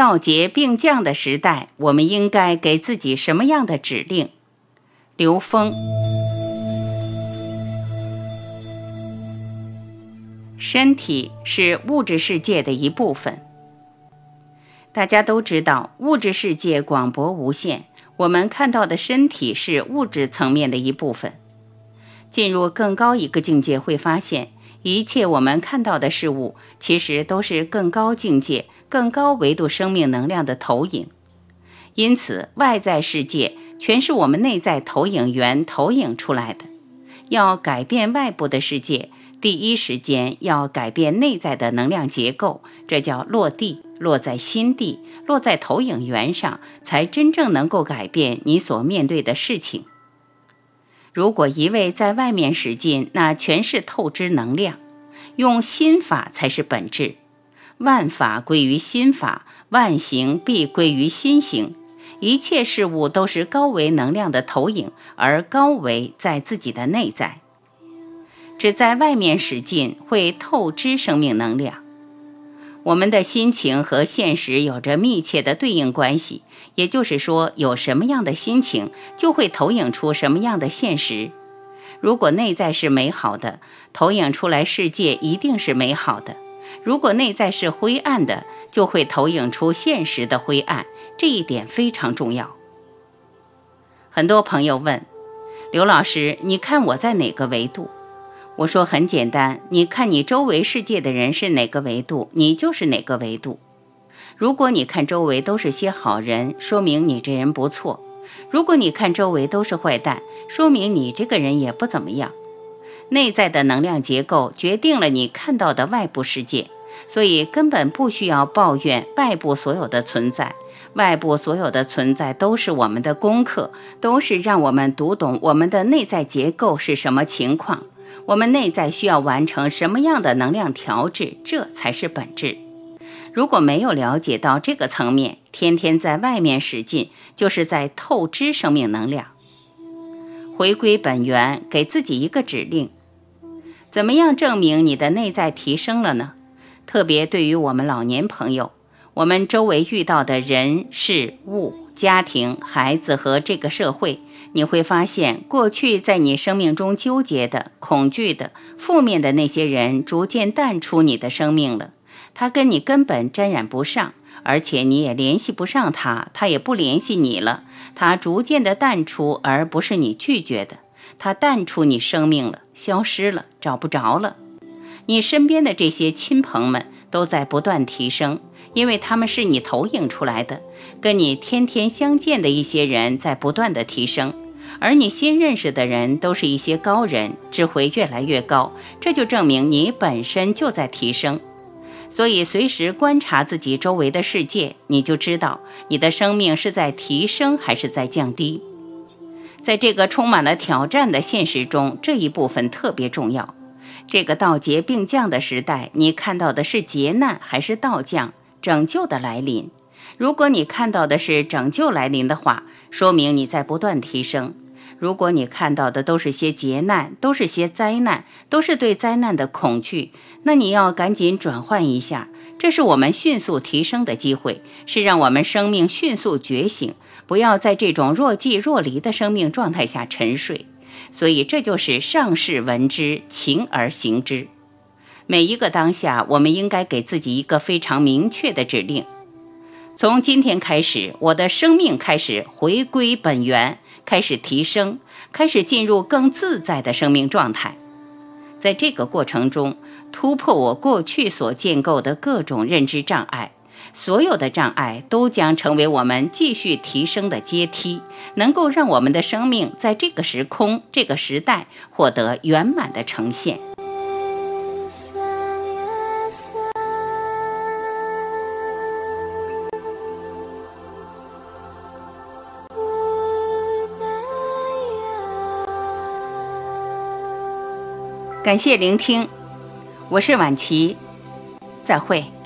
道劫并降的时代，我们应该给自己什么样的指令？刘峰，身体是物质世界的一部分。大家都知道，物质世界广博无限，我们看到的身体是物质层面的一部分。进入更高一个境界，会发现一切我们看到的事物，其实都是更高境界。更高维度生命能量的投影，因此外在世界全是我们内在投影源投影出来的。要改变外部的世界，第一时间要改变内在的能量结构，这叫落地，落在心地，落在投影源上，才真正能够改变你所面对的事情。如果一味在外面使劲，那全是透支能量，用心法才是本质。万法归于心法，万行必归于心行。一切事物都是高维能量的投影，而高维在自己的内在。只在外面使劲，会透支生命能量。我们的心情和现实有着密切的对应关系，也就是说，有什么样的心情，就会投影出什么样的现实。如果内在是美好的，投影出来世界一定是美好的。如果内在是灰暗的，就会投影出现实的灰暗，这一点非常重要。很多朋友问刘老师：“你看我在哪个维度？”我说很简单，你看你周围世界的人是哪个维度，你就是哪个维度。如果你看周围都是些好人，说明你这人不错；如果你看周围都是坏蛋，说明你这个人也不怎么样。内在的能量结构决定了你看到的外部世界，所以根本不需要抱怨外部所有的存在。外部所有的存在都是我们的功课，都是让我们读懂我们的内在结构是什么情况，我们内在需要完成什么样的能量调制，这才是本质。如果没有了解到这个层面，天天在外面使劲，就是在透支生命能量。回归本源，给自己一个指令。怎么样证明你的内在提升了呢？特别对于我们老年朋友，我们周围遇到的人事物、家庭、孩子和这个社会，你会发现，过去在你生命中纠结的、恐惧的、负面的那些人，逐渐淡出你的生命了。他跟你根本沾染不上，而且你也联系不上他，他也不联系你了。他逐渐的淡出，而不是你拒绝的。它淡出你生命了，消失了，找不着了。你身边的这些亲朋们都在不断提升，因为他们是你投影出来的。跟你天天相见的一些人在不断的提升，而你新认识的人都是一些高人，智慧越来越高，这就证明你本身就在提升。所以，随时观察自己周围的世界，你就知道你的生命是在提升还是在降低。在这个充满了挑战的现实中，这一部分特别重要。这个道劫并降的时代，你看到的是劫难还是道降、拯救的来临？如果你看到的是拯救来临的话，说明你在不断提升；如果你看到的都是些劫难，都是些灾难，都是对灾难的恐惧，那你要赶紧转换一下。这是我们迅速提升的机会，是让我们生命迅速觉醒。不要在这种若即若离的生命状态下沉睡，所以这就是上士闻之，勤而行之。每一个当下，我们应该给自己一个非常明确的指令：从今天开始，我的生命开始回归本源，开始提升，开始进入更自在的生命状态。在这个过程中，突破我过去所建构的各种认知障碍。所有的障碍都将成为我们继续提升的阶梯能够让我们的生命在这个时空这个时代获得圆满的呈现。感谢聆听我是婉琪再会。